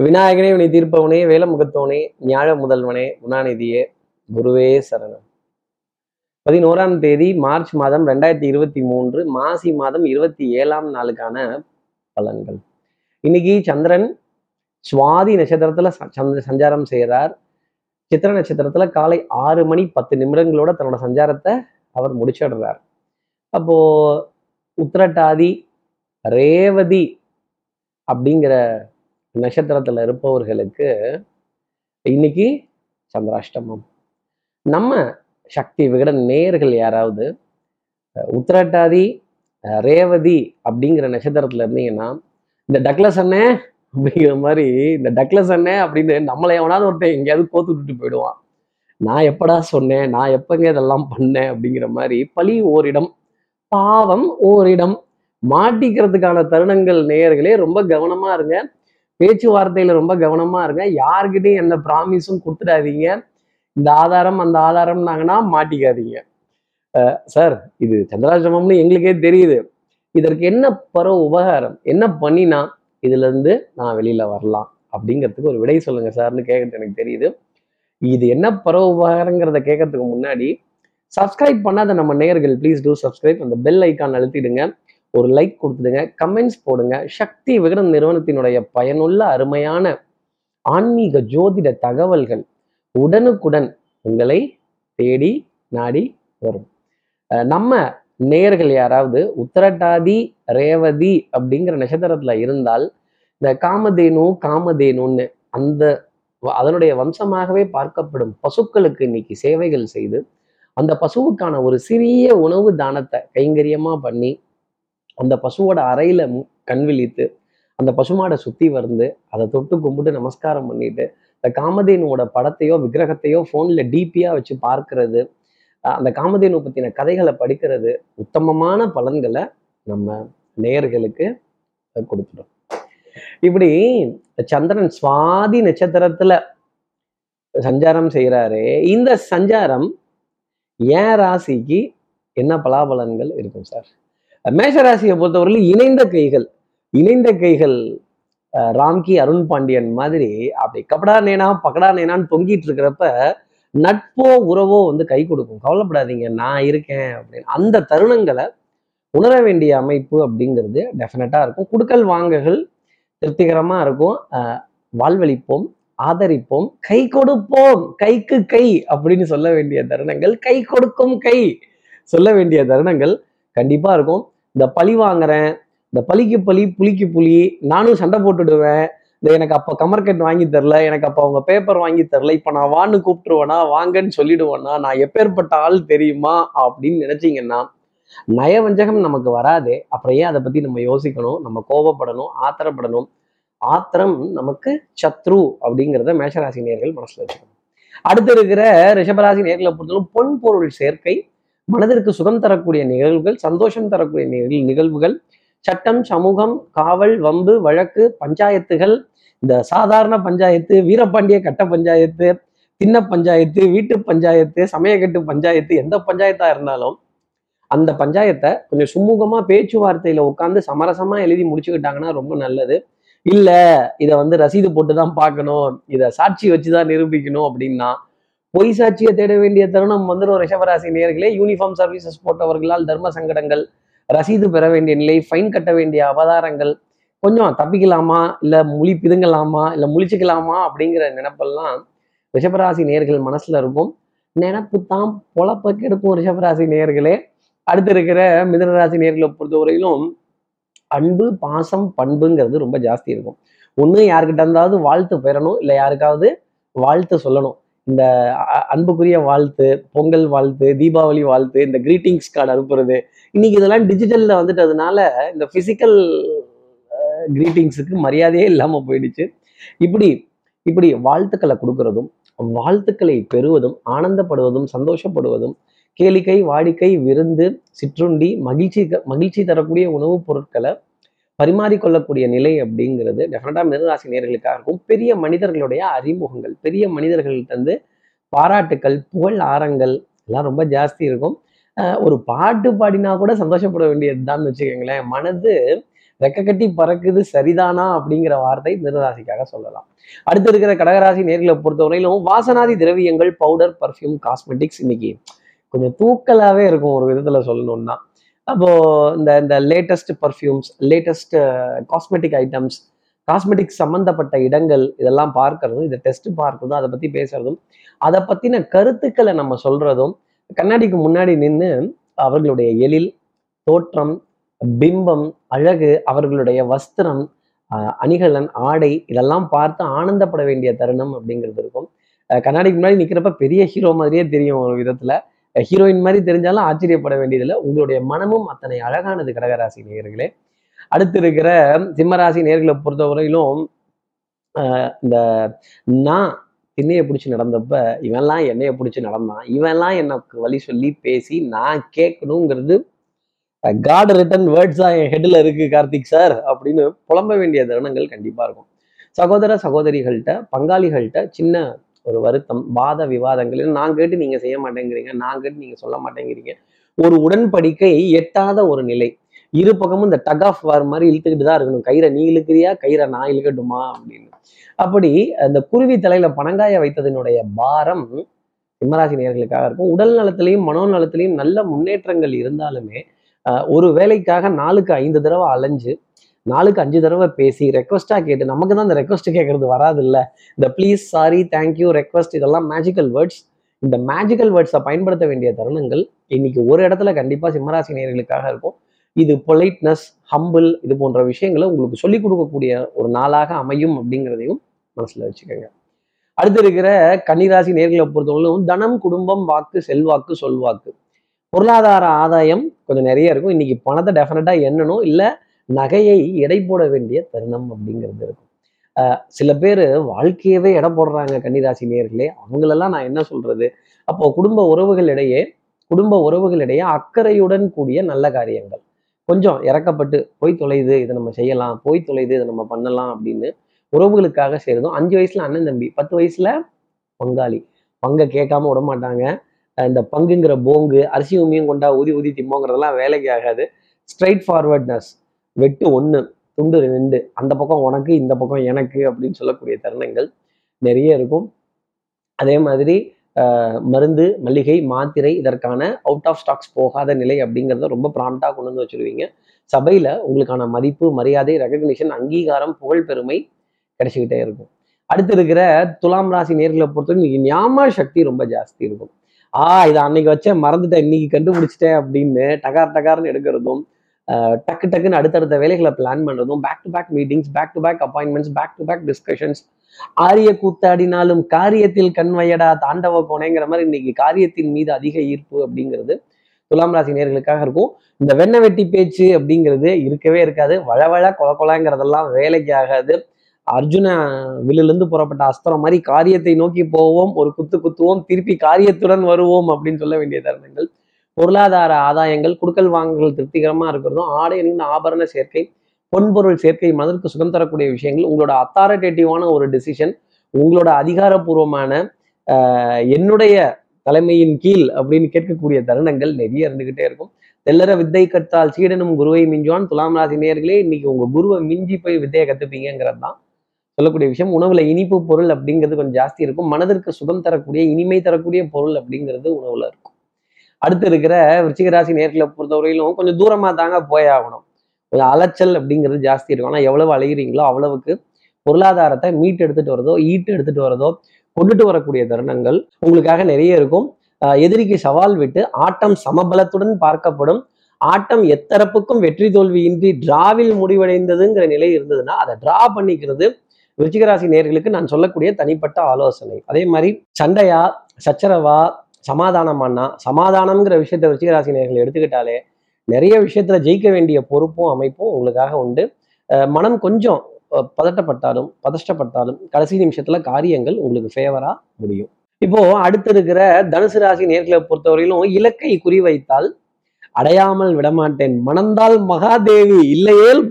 விநாயகனே வினை தீர்ப்பவனே வேலமுகத்தவனே ஞாழ முதல்வனே குணாநிதியே குருவே சரணம். பதினோராம் தேதி மார்ச் மாதம் ரெண்டாயிரத்தி இருபத்தி மூன்று மாசி மாதம் இருபத்தி ஏழாம் நாளுக்கான பலன்கள். இன்னைக்கு சந்திரன் சுவாதி நட்சத்திரத்துல ச- சந்திர சஞ்சாரம் செய்கிறார் சித்திர நட்சத்திரத்துல காலை ஆறு மணி பத்து நிமிடங்களோட தன்னோட சஞ்சாரத்தை அவர் முடிச்சிடுறார். அப்போ உத்திரட்டாதி ரேவதி அப்படிங்கிற நட்சத்திரத்துல இருப்பவர்களுக்கு இன்னைக்கு சந்திராஷ்டமம். நம்ம சக்தி விகட நேயர்கள் யாராவது உத்திரட்டாதி ரேவதி அப்படிங்கிற நட்சத்திரத்துல இருந்தீங்கன்னா இந்த டக்லஸ் அண்ணே அப்படிங்கிற மாதிரி இந்த டக்லஸ் அண்ணே அப்படின்னு நம்மளை எவனாவது ஒருத்தன் எங்கேயாவது கோத்து விட்டுட்டு போயிடுவான். நான் எப்படா சொன்னேன்? நான் எப்பங்க இதெல்லாம் பண்ணேன்? அப்படிங்கிற மாதிரி பழி ஓரிடம் பாவம் ஓரிடம் மாட்டிக்கிறதுக்கான தருணங்கள் நேயர்களே ரொம்ப கவனமா இருங்க. பேச்சுவார்த்தையில ரொம்ப கவனமா இருங்க. யாருக்கிட்டையும் எந்த ப்ராமிஸும் கொடுத்துடாதீங்க. இந்த ஆதாரம் அந்த ஆதாரம்னாங்கன்னா மாட்டிக்காதீங்க. சார் இது சந்திராசிரமம்னு எங்களுக்கே தெரியுது. இதற்கு என்ன பரவ உபகாரம்? என்ன பண்ணினா இதுல இருந்து நான் வெளியில வரலாம். அப்படிங்கிறதுக்கு ஒரு விடை சொல்லுங்க சார்னு கேட்கறது எனக்கு தெரியுது. இது என்ன பரவ உபகாரங்கிறத கேட்கறதுக்கு முன்னாடி சப்ஸ்கிரைப் பண்ணாத நம்ம நேயர்கள் ப்ளீஸ் டூ சப்ஸ்கிரைப் அந்த பெல் ஐக்கான் அழுத்திடுங்க. ஒரு லைக் கொடுத்துடுங்க கமெண்ட்ஸ் போடுங்க. சக்தி விகடன் நிறுவனத்தினுடைய பயனுள்ள அருமையான ஆன்மீக ஜோதிட தகவல்கள் உடனுக்குடன் உங்களை தேடி நாடி வரும். நம்ம நேயர்கள் யாராவது உத்தரட்டாதி ரேவதி அப்படிங்கிற நட்சத்திரத்துல இருந்தால் இந்த காமதேனு காமதேனுன்னு அந்த வ- அதனுடைய வம்சமாகவே பார்க்கப்படும் பசுக்களுக்கு இன்னைக்கு சேவைகள் செய்து அந்த பசுவுக்கான ஒரு சிறிய உணவு தானத்தை கைங்கரியமா பண்ணி அந்த பசுவோட அறையில கண் விழித்து அந்த பசுமாடை சுத்தி வந்து அதை தொட்டு கும்பிட்டு நமஸ்காரம் பண்ணிட்டு இந்த காமதேனுவோட படத்தையோ விக்கிரகத்தையோ ஃபோன்ல டிபியாக வச்சு பார்க்கறது அந்த காமதேனு பத்தின கதைகளை படிக்கிறது உத்தமமான பலன்களை நம்ம நேயர்களுக்கு கொடுத்துடும். இப்படி சந்திரன் சுவாதி நட்சத்திரத்துல சஞ்சாரம் செய்கிறாரு இந்த சஞ்சாரம் ஏன் ராசிக்கு என்ன பலாபலன்கள் இருக்கும் சார்? மேஷ ராசியை பொறுத்தவரையிலும் இணைந்த கைகள் இணைந்த கைகள் அஹ், ராம்கி அருண் பாண்டியன் மாதிரி அப்படி கபடா நேனா பக்கடா நேனான்னு தொங்கிட்டு இருக்கிறப்ப நட்போ உறவோ வந்து கை கொடுக்கும். கவலைப்படாதீங்க நான் இருக்கேன் அப்படின்னு. அந்த தருணங்களை உணர வேண்டிய அமைப்பு அப்படிங்கிறது டெஃபினட்டாக இருக்கும். குடுக்கல் வாங்கல்கள் திருப்திகரமா இருக்கும். அஹ், வாழ்வளிப்போம் ஆதரிப்போம் கை கொடுப்போம் கைக்கு கை அப்படின்னு சொல்ல வேண்டிய தருணங்கள் கை கொடுக்கும் கை சொல்ல வேண்டிய தருணங்கள் கண்டிப்பா இருக்கும். இந்த பழி வாங்குறேன் இந்த பழிக்கு பழி புலிக்கு புலி நானும் சண்டை போட்டுடுவேன். இந்த எனக்கு அப்ப கமர்கட் வாங்கி தரல எனக்கு அப்ப அவங்க பேப்பர் வாங்கி தரல இப்ப நான் வான்னு கூப்பிட்டுருவேனா வாங்கன்னு சொல்லிடுவேனா நான் எப்பேற்பட்ட ஆள் தெரியுமா அப்படின்னு நினைச்சீங்கன்னா நயவஞ்சகம் நமக்கு வராது. அப்புறம் ஏன் அதை பத்தி நம்ம யோசிக்கணும்? நம்ம கோபப்படணும் ஆத்திரப்படணும். ஆத்திரம் நமக்கு சத்ரு அப்படிங்கிறத மேஷராசி நேர்கள் மனசுல வச்சுக்கணும். அடுத்து இருக்கிற ரிஷபராசி நேர்களை பொறுத்தவரைக்கும் பொன் பொருள் சேர்க்கை மனதிற்கு சுகம் தரக்கூடிய நிகழ்வுகள் சந்தோஷம் தரக்கூடிய நிகழ் நிகழ்வுகள் சட்டம் சமூகம் காவல் வம்பு வழக்கு பஞ்சாயத்துகள் இந்த சாதாரண பஞ்சாயத்து வீரபாண்டிய கட்ட பஞ்சாயத்து திண்ண பஞ்சாயத்து வீட்டு பஞ்சாயத்து சமயக்கட்டு பஞ்சாயத்து எந்த பஞ்சாயத்தா இருந்தாலும் அந்த பஞ்சாயத்தை கொஞ்சம் சுமூகமா பேச்சுவார்த்தையில உட்காந்து சமரசமா எழுதி முடிச்சுக்கிட்டாங்கன்னா ரொம்ப நல்லது. இல்லை இதை வந்து ரசீது போட்டு தான் பார்க்கணும் இதை சாட்சி வச்சு தான் நிரூபிக்கணும் அப்படின்னா பொய் சாட்சியை தேட வேண்டிய தருணம் வந்துடும் ரிஷபராசி நேர்களே யூனிஃபார்ம் சர்வீசஸ் போட்டவர்களால் தர்ம சங்கடங்கள் ரசீது பெற வேண்டிய நிலை ஃபைன் கட்ட வேண்டிய அவதாரங்கள் கொஞ்சம் தப்பிக்கலாமா இல்லை முழி பிதுங்கலாமா இல்லை முழிச்சுக்கலாமா அப்படிங்கிற நினப்பெல்லாம் ரிஷபராசி நேர்கள் மனசுல இருக்கும். நினப்பு தான் பொழப்ப கெடுக்கும் ரிஷபராசி நேர்களே அடுத்து இருக்கிற மிதனராசி நேர்களை பொறுத்தவரையிலும் அன்பு பாசம் பண்புங்கிறது ரொம்ப ஜாஸ்தி இருக்கும். ஒன்று யாருக்கிட்ட இருந்தாவது வாழ்த்து பெறணும் இல்லை யாருக்காவது வாழ்த்து சொல்லணும். இந்த அன்புக்குரிய வாழ்த்து பொங்கல் வாழ்த்து தீபாவளி வாழ்த்து இந்த கிரீட்டிங்ஸ் கார்டு அனுப்புறது. இன்னைக்கு இதெல்லாம் டிஜிட்டலில் வந்துட்டதுனால இந்த ஃபிசிக்கல் கிரீட்டிங்ஸுக்கு மரியாதையே இல்லாமல் போயிடுச்சு. இப்படி இப்படி வாழ்த்துக்களை கொடுக்கறதும் வாழ்த்துக்களை பெறுவதும் ஆனந்தப்படுவதும் சந்தோஷப்படுவதும் கேளிக்கை வாடிக்கை விருந்து சிற்றுண்டி மகிழ்ச்சி மகிழ்ச்சி தரக்கூடிய உணவுப் பொருட்களை பரிமாறிக்கொள்ளக்கூடிய நிலை அப்படிங்கிறது டெஃபினட்டா மிதராசி நேர்களுக்காக இருக்கும். பெரிய மனிதர்களுடைய அறிமுகங்கள் பெரிய மனிதர்கள்ட்ட வந்து பாராட்டுக்கள் புகழ் ஆரங்கள் எல்லாம் ரொம்ப ஜாஸ்தி இருக்கும். ஒரு பாட்டு பாடினா கூட சந்தோஷப்பட வேண்டியதுதான் வச்சுக்கோங்களேன். மனது ரெக்க கட்டி பறக்குது சரிதானா அப்படிங்கிற வார்த்தை மிருகராசிக்காக சொல்லலாம். அடுத்து இருக்கிற கடகராசி நேர்களை பொறுத்தவரையிலும் வாசனாதி திரவியங்கள் பவுடர் பர்ஃப்யூம் காஸ்மெட்டிக்ஸ் இன்னைக்கு கொஞ்சம் தூக்கலாவே இருக்கும் ஒரு விதத்துல சொல்லணும்னா. அப்போது இந்த இந்த latest perfumes latest cosmetic items cosmetics சம்மந்தப்பட்ட இடங்கள் இதெல்லாம் பார்க்கறதும் இதை டெஸ்ட் பார்க்கறதும் அதை பற்றி பேசுறதும் அதை பற்றின கருத்துக்களை நம்ம சொல்கிறதும் கண்ணாடிக்கு முன்னாடி நின்று அவர்களுடைய எழில் தோற்றம் பிம்பம் அழகு அவர்களுடைய வஸ்திரம் அணிகலன் ஆடை இதெல்லாம் பார்த்து ஆனந்தப்பட வேண்டிய தருணம் அப்படிங்கிறது இருக்கும். கண்ணாடிக்கு முன்னாடி நிற்கிறப்ப பெரிய ஹீரோ மாதிரியே தெரியும் ஒரு விதத்தில். ஹீரோயின் மாதிரி தெரிஞ்சாலும் ஆச்சரியப்பட வேண்டியதில்லை. உங்களுடைய மனமும் அத்தனை அழகானது கடகராசி நேயர்களே. அடுத்து இருக்கிற சிம்மராசி நேர்களை பொறுத்தவரையிலும் இந்த நான் திண்ணையை பிடிச்சி நடந்தப்ப இவன்லாம் என்னைய பிடிச்சி நடந்தான். இவன்லாம் எனக்கு வழி சொல்லி பேசி நான் கேட்கணுங்கிறது காட் ரிட்டன் வேர்ட்ஸாக என் ஹெட்ல இருக்கு கார்த்திக் சார் அப்படின்னு புலம்ப வேண்டிய தருணங்கள் கண்டிப்பா இருக்கும். சகோதர சகோதரிகள்கிட்ட பங்காளிகள்கிட்ட சின்ன ஒரு வருத்தம் வாத விவாதங்களில் நான் கேட்டு நீங்க செய்ய மாட்டேங்கிறீங்க நான் கேட்டு நீங்க சொல்ல மாட்டேங்கிறீங்க. ஒரு உடன்படிக்கை எட்டாத ஒரு நிலை. இரு பக்கமும் இந்த டக் ஆஃப் வார் மாதிரி இழுத்துக்கிட்டு தான் இருக்கணும். கயிறை நீ இழுக்கிறியா கயிறை நான் இழுக்கட்டுமா அப்படின்னு. அப்படி அந்த குருவி தலையில பனங்காய வைத்ததனுடைய பாரம் சிம்மராசி நேர்களுக்காக இருக்கும். உடல் நலத்திலையும் மனோநலத்திலையும் நல்ல முன்னேற்றங்கள் இருந்தாலுமே ஒரு வேலைக்காக நாளுக்கு ஐந்து தடவை அலைஞ்சு நாளுக்கு அஞ்சு தடவை பேசி ரெக்வஸ்ட்டாக கேட்டு நமக்கு தான் இந்த ரெக்வஸ்ட் கேட்கறது வராது இல்லை இந்த please sorry thank you request இதெல்லாம் மேஜிக்கல் வேர்ட்ஸ் இந்த மேஜிக்கல் வேர்ட்ஸை பயன்படுத்த வேண்டிய தருணங்கள் இன்னைக்கு ஒரு இடத்துல கண்டிப்பா சிம்மராசி நேர்களுக்காக இருக்கும். இது பொலைட்னஸ் ஹம்பிள் இது போன்ற விஷயங்களை உங்களுக்கு சொல்லிக் கொடுக்கக்கூடிய ஒரு நாளாக அமையும் அப்படிங்கிறதையும் மனசுல வச்சுக்கோங்க. அடுத்து இருக்கிற கன்னிராசி நேர்களை பொறுத்தவரையிலும் தனம் குடும்பம் வாக்கு செல்வாக்கு சொல்வாக்கு. பொருளாதார ஆதாயம் கொஞ்சம் நிறைய இருக்கும். இன்னைக்கு பணத்தை டெஃபினட்டாக எண்ணணும். இல்ல நகையை எடை போட வேண்டிய தருணம் அப்படிங்கிறது இருக்கும். சில பேர் வாழ்க்கையவே எடை போடுறாங்க கன்னிராசி நேர்களே. அவங்களெல்லாம் நான் என்ன சொல்றது? அப்போ குடும்ப உறவுகளிடையே குடும்ப உறவுகளிடையே அக்கறையுடன் கூடிய நல்ல காரியங்கள். கொஞ்சம் இறக்கப்பட்டு போய் தொலைது இதை நம்ம செய்யலாம் போய் தொலைது இதை நம்ம பண்ணலாம் அப்படின்னு உறவுகளுக்காக செய்யறதும் அஞ்சு வயசுல அண்ணன் தம்பி பத்து வயசுல பங்காளி. பங்கை கேட்காம விட மாட்டாங்க. இந்த பங்குங்கிற போங்கு அரிசி உமியும் கொண்டா ஊதி ஊதி திம்போங்கிறதெல்லாம் வேலைக்கு ஆகாது. ஸ்ட்ரைட் ஃபார்வர்ட்னஸ் வெட்டு ஒன்று துண்டு ரெண்டு அந்த பக்கம் உனக்கு இந்த பக்கம் எனக்கு அப்படின்னு சொல்லக்கூடிய தருணங்கள் நிறைய இருக்கும். அதே மாதிரி மருந்து மளிகை மாத்திரை இதற்கான அவுட் ஆஃப் ஸ்டாக்ஸ் போகாத நிலை அப்படிங்கிறத ரொம்ப ப்ராம்ப்டாக கொண்டு வந்து வச்சிருவீங்க. சபையில உங்களுக்கான மதிப்பு மரியாதை ரெகக்னிஷன் அங்கீகாரம் புகழ் பெருமை கிடைச்சிக்கிட்டே இருக்கும். அடுத்து இருக்கிற துலாம் ராசி நேர்களை பொறுத்தவரைக்கும் இன்னைக்கு ஞாபக சக்தி ரொம்ப ஜாஸ்தி இருக்கும். ஆ இதை அன்னைக்கு வச்சேன் மறந்துட்டேன் இன்னைக்கு கண்டுபிடிச்சிட்டேன் அப்படின்னு டகார் டகார்னு எடுக்கிறதும் டக்கு டக்குன்னு அடுத்தடுத்த வேலைகளை பிளான் பண்ணுறதும் back to back meetings back to back appointments back to back discussions ஆரிய கூத்தாடினாலும் காரியத்தில் கண்வையடா தாண்டவ கோணைங்கிற மாதிரி இன்னைக்கு காரியத்தின் மீது அதிக ஈர்ப்பு அப்படிங்கிறது துலாம் ராசி நேர்களுக்காக இருக்கும். இந்த வெண்ண வெட்டி பேச்சு அப்படிங்கிறது இருக்கவே இருக்காது. வளவள கொல கொலங்கிறதெல்லாம் வேலைக்கு ஆகாது. அர்ஜுன வில்லிலிருந்து புறப்பட்ட அஸ்திரம் மாதிரி காரியத்தை நோக்கி போவோம். ஒரு குத்து குத்துவோம். திருப்பி காரியத்துடன் வருவோம் அப்படின்னு சொல்ல வேண்டிய தருணங்கள். பொருளாதார ஆதாயங்கள் குடுக்கல் வாங்கல் திருப்திகரமா இருக்கிறதும் ஆடை ஆபரண சேர்க்கை பொன்பொருள் சேர்க்கை மனதிற்கு சுகம் தரக்கூடிய விஷயங்கள் உங்களோட அத்தாரிட்டேட்டிவான ஒரு டிசிஷன் உங்களோட அதிகாரப்பூர்வமான ஆஹ், என்னுடைய தலைமையின் கீழ் அப்படின்னு கேட்கக்கூடிய தருணங்கள் நிறைய இருந்துகிட்டே இருக்கும். தெல்லற வித்தை கற்றால் சீடனும் குருவை மிஞ்சுவான். துலாம் ராசி நேர்களே இன்னைக்கு உங்க குருவை மிஞ்சி போய் வித்தையை கத்துப்பீங்கிறது தான் சொல்லக்கூடிய விஷயம். உணவுல இனிப்பு பொருள் அப்படிங்கிறது கொஞ்சம் ஜாஸ்தி இருக்கும். மனதிற்கு சுகம் தரக்கூடிய இனிமை தரக்கூடிய பொருள் அப்படிங்கிறது உணவுல இருக்கும். அடுத்து இருக்கிற விருச்சிக ராசி நேர்களை பொறுத்தவரையிலும் கொஞ்சம் தூரமாக தாங்க போய் ஆகணும். கொஞ்சம் அலைச்சல் அப்படிங்கிறது ஜாஸ்தி இருக்கும். ஆனால் எவ்வளவு அலைகிறீங்களோ அவ்வளவுக்கு பொருளாதாரத்தை மீட்டு எடுத்துட்டு வரதோ ஈட்டு எடுத்துட்டு வரதோ கொண்டுட்டு வரக்கூடிய தருணங்கள் உங்களுக்காக நிறைய இருக்கும். எதிரிக்கு சவால் விட்டு ஆட்டம் சமபலத்துடன் பார்க்கப்படும். ஆட்டம் எத்தரப்புக்கும் வெற்றி தோல்வியின்றி டிராவில் முடிவடைந்ததுங்கிற நிலை இருந்ததுன்னா அதை டிரா பண்ணிக்கிறது விருச்சிகராசி நேர்களுக்கு நான் சொல்லக்கூடிய தனிப்பட்ட ஆலோசனை. அதே மாதிரி சண்டையா சச்சரவா சமாதானமானா சமாதானம்ங்கிற விஷயத்த விருச்சிகராசி நேர்கள் எடுத்துக்கிட்டாலே நிறைய விஷயத்துல ஜெயிக்க வேண்டிய பொறுப்பும் அமைப்பும் உங்களுக்காக உண்டு. அஹ் மனம் கொஞ்சம் பதட்டப்பட்டாலும் பதஷ்டப்பட்டாலும் கடைசி நிமிஷத்துல காரியங்கள் உங்களுக்கு ஃபேவரா முடியும். இப்போ அடுத்து இருக்கிற தனுசு ராசி நேர்களை பொறுத்தவரையிலும் இலக்கை குறிவைத்தால் அடையாமல் விடமாட்டேன். மணந்தால் மகாதேவி இல்லையேல்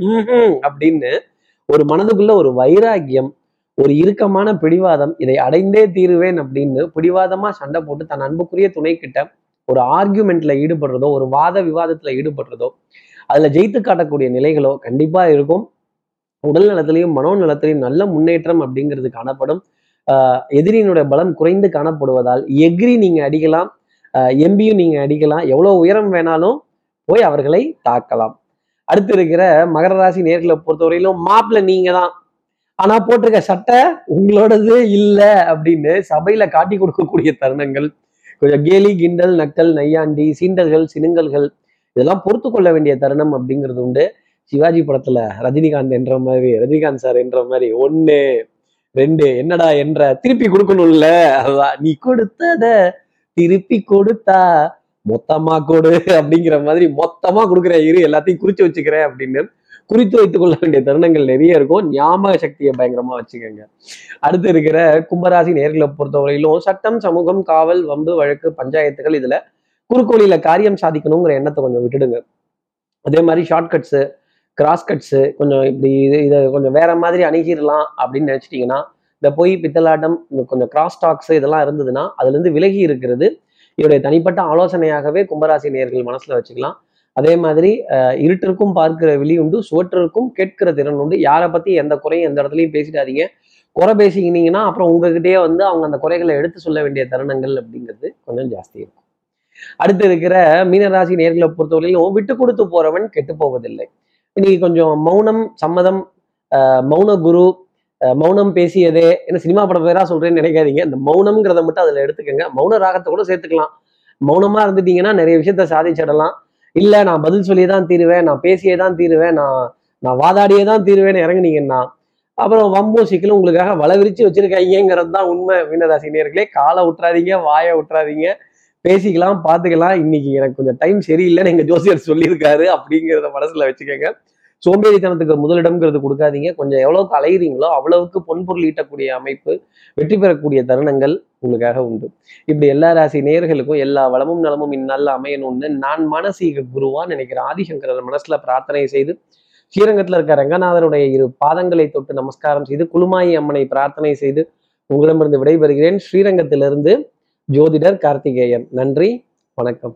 அப்படின்னு ஒரு மனதுக்குள்ள ஒரு வைராக்கியம் ஒரு இறுக்கமான பிடிவாதம் இதை அடைந்தே தீருவேன் அப்படின்னு பிடிவாதமா சண்டை போட்டு தன் அன்புக்குரிய துணை கிட்ட ஒரு ஆர்கியூமெண்ட்ல ஈடுபடுறதோ ஒரு வாத விவாதத்துல ஈடுபடுறதோ அதுல ஜெயித்து காட்டக்கூடிய நிலைகளோ கண்டிப்பா இருக்கும். உடல் நலத்திலையும் மனோ நலத்திலையும் நல்ல முன்னேற்றம் அப்படிங்கிறது காணப்படும். ஆஹ் எதிரியினுடைய பலம் குறைந்து காணப்படுவதால் எக்ரி நீங்க அடிக்கலாம் எம்பியும் நீங்க அடிக்கலாம் எவ்வளவு உயரம் வேணாலும் போய் அவர்களை தாக்கலாம். அடுத்து இருக்கிற மகர ராசி நேர்களை பொறுத்தவரையிலும் மாப்பிள்ள நீங்க தான் ஆனா போட்டிருக்க சட்டை உங்களோடது இல்ல அப்படின்னு சபையில காட்டி கொடுக்கக்கூடிய தருணங்கள். கொஞ்சம் கேலி கிண்டல் நக்கல் நையாண்டி சீண்டல்கள் சினுங்கல்கள் இதெல்லாம் பொறுத்து கொள்ள வேண்டிய தருணம் அப்படிங்கிறது உண்டு. சிவாஜி படத்துல ரஜினிகாந்த் என்ற மாதிரி ரஜினிகாந்த் சார் என்ற மாதிரி ஒன்னு ரெண்டு என்னடா என்ற திருப்பி கொடுக்கணும்ல? அதுதான் நீ கொடுத்தத திருப்பி கொடுத்தா மொத்தமா கொடு அப்படிங்கிற மாதிரி மொத்தமா கொடுக்குற இரு எல்லாத்தையும் குறிச்சு வச்சுக்கிறேன் அப்படின்னு குறித்து வைத்துக் கொள்ள வேண்டிய தருணங்கள் நிறைய இருக்கும். ஞாபக சக்தியை பயங்கரமா வச்சுக்கோங்க. அடுத்து இருக்கிற கும்பராசி நேர்களை பொறுத்தவரையிலும் சட்டம் சமூகம் காவல் வம்பு வழக்கு பஞ்சாயத்துகள் இதுல குறுக்கோளியில காரியம் சாதிக்கணுங்கிற எண்ணத்தை கொஞ்சம் விட்டுடுங்க. அதே மாதிரி ஷார்ட்கட்ஸு கிராஸ் கட்ஸு கொஞ்சம் இப்படி இது இதை கொஞ்சம் வேற மாதிரி அணுகிடலாம் அப்படின்னு நினச்சிட்டிங்கன்னா இந்த பொய் பித்தலாட்டம் கொஞ்சம் கிராஸ் டாக்ஸ் இதெல்லாம் இருந்ததுன்னா அதுலேருந்து விலகி இருக்கிறது. இவருடைய தனிப்பட்ட ஆலோசனையாகவே கும்பராசி நேர்கள் மனசில் வச்சுக்கலாம். அதே மாதிரி இருட்டிற்கும் பார்க்கிற விழி உண்டு சுவற்றிற்கும் கேட்கிற திறன் உண்டு. யாரை பத்தி எந்த குறையும் எந்த இடத்துலையும் பேசிடாதீங்க. குறை பேசிக்கினீங்கன்னா அப்புறம் உங்ககிட்டயே வந்து அவங்க அந்த குறைகளை எடுத்து சொல்ல வேண்டிய தருணங்கள் அப்படிங்கிறது கொஞ்சம் ஜாஸ்தி இருக்கும். அடுத்து இருக்கிற மீனராசி நேர்களை பொறுத்தவரையிலும் விட்டு கொடுத்து போறவன் கெட்டு போவதில்லை. இன்னைக்கு கொஞ்சம் மௌனம் சம்மதம் மௌன குரு அஹ், மௌனம் பேசியதே என்ன சினிமா படம் பேரா சொல்றேன்னு நினைக்காதீங்க. இந்த மௌனம்ங்கிறத மட்டும் அதுல எடுத்துக்கோங்க. மௌன ராகத்தை கூட சேர்த்துக்கலாம். மௌனமா இருந்துட்டீங்கன்னா நிறைய விஷயத்த சாதிச்சிடலாம். இல்லை நான் பதில் சொல்லியே தான் தீருவேன் நான் பேசியே தான் தீருவேன் நான் நான் வாதாடியே தான் தீருவேன்னு இறங்குனீங்கன்னா அப்புறம் வம்போ சிக்கலும் உங்களுக்காக வளவிரிச்சு வச்சிருக்காங்கிறது தான் உண்மை மீனராசி நேர்களே. காலை விட்டுறாதீங்க வாயை விட்டுறாதீங்க பேசிக்கலாம் பார்த்துக்கலாம். இன்னைக்கு எனக்கு கொஞ்சம் டைம் சரியில்லைன்னு எங்கள் ஜோசியர் சொல்லியிருக்காரு அப்படிங்கிறத மனசில் வச்சுக்கோங்க. சோம்பேறித்தனத்துக்கு முதலிடம்ங்கிறது கொடுக்காதீங்க. கொஞ்சம் எவ்வளவுக்கு அலையிறீங்களோ அவ்வளவுக்கு பொன்பொருள் ஈட்டக்கூடிய அமைப்பு வெற்றி பெறக்கூடிய தருணங்கள் உங்களுக்காக உண்டு. இப்படி எல்லா ராசி நேயர்களுக்கும் எல்லா வளமும் நலமும் இந்நாளில் அமையணும்னு நான் மானசீக குருவா நினைக்கிறேன் ஆதிசங்கரர் மனசுல பிரார்த்தனை செய்து ஸ்ரீரங்கத்துல இருக்க ரங்கநாதருடைய இரு பாதங்களை தொட்டு நமஸ்காரம் செய்து குலுமாயி அம்மனை பிரார்த்தனை செய்து உங்களிடமிருந்து விடைபெறுகிறேன். ஸ்ரீரங்கத்திலிருந்து ஜோதிடர் கார்த்திகேயன். நன்றி வணக்கம்.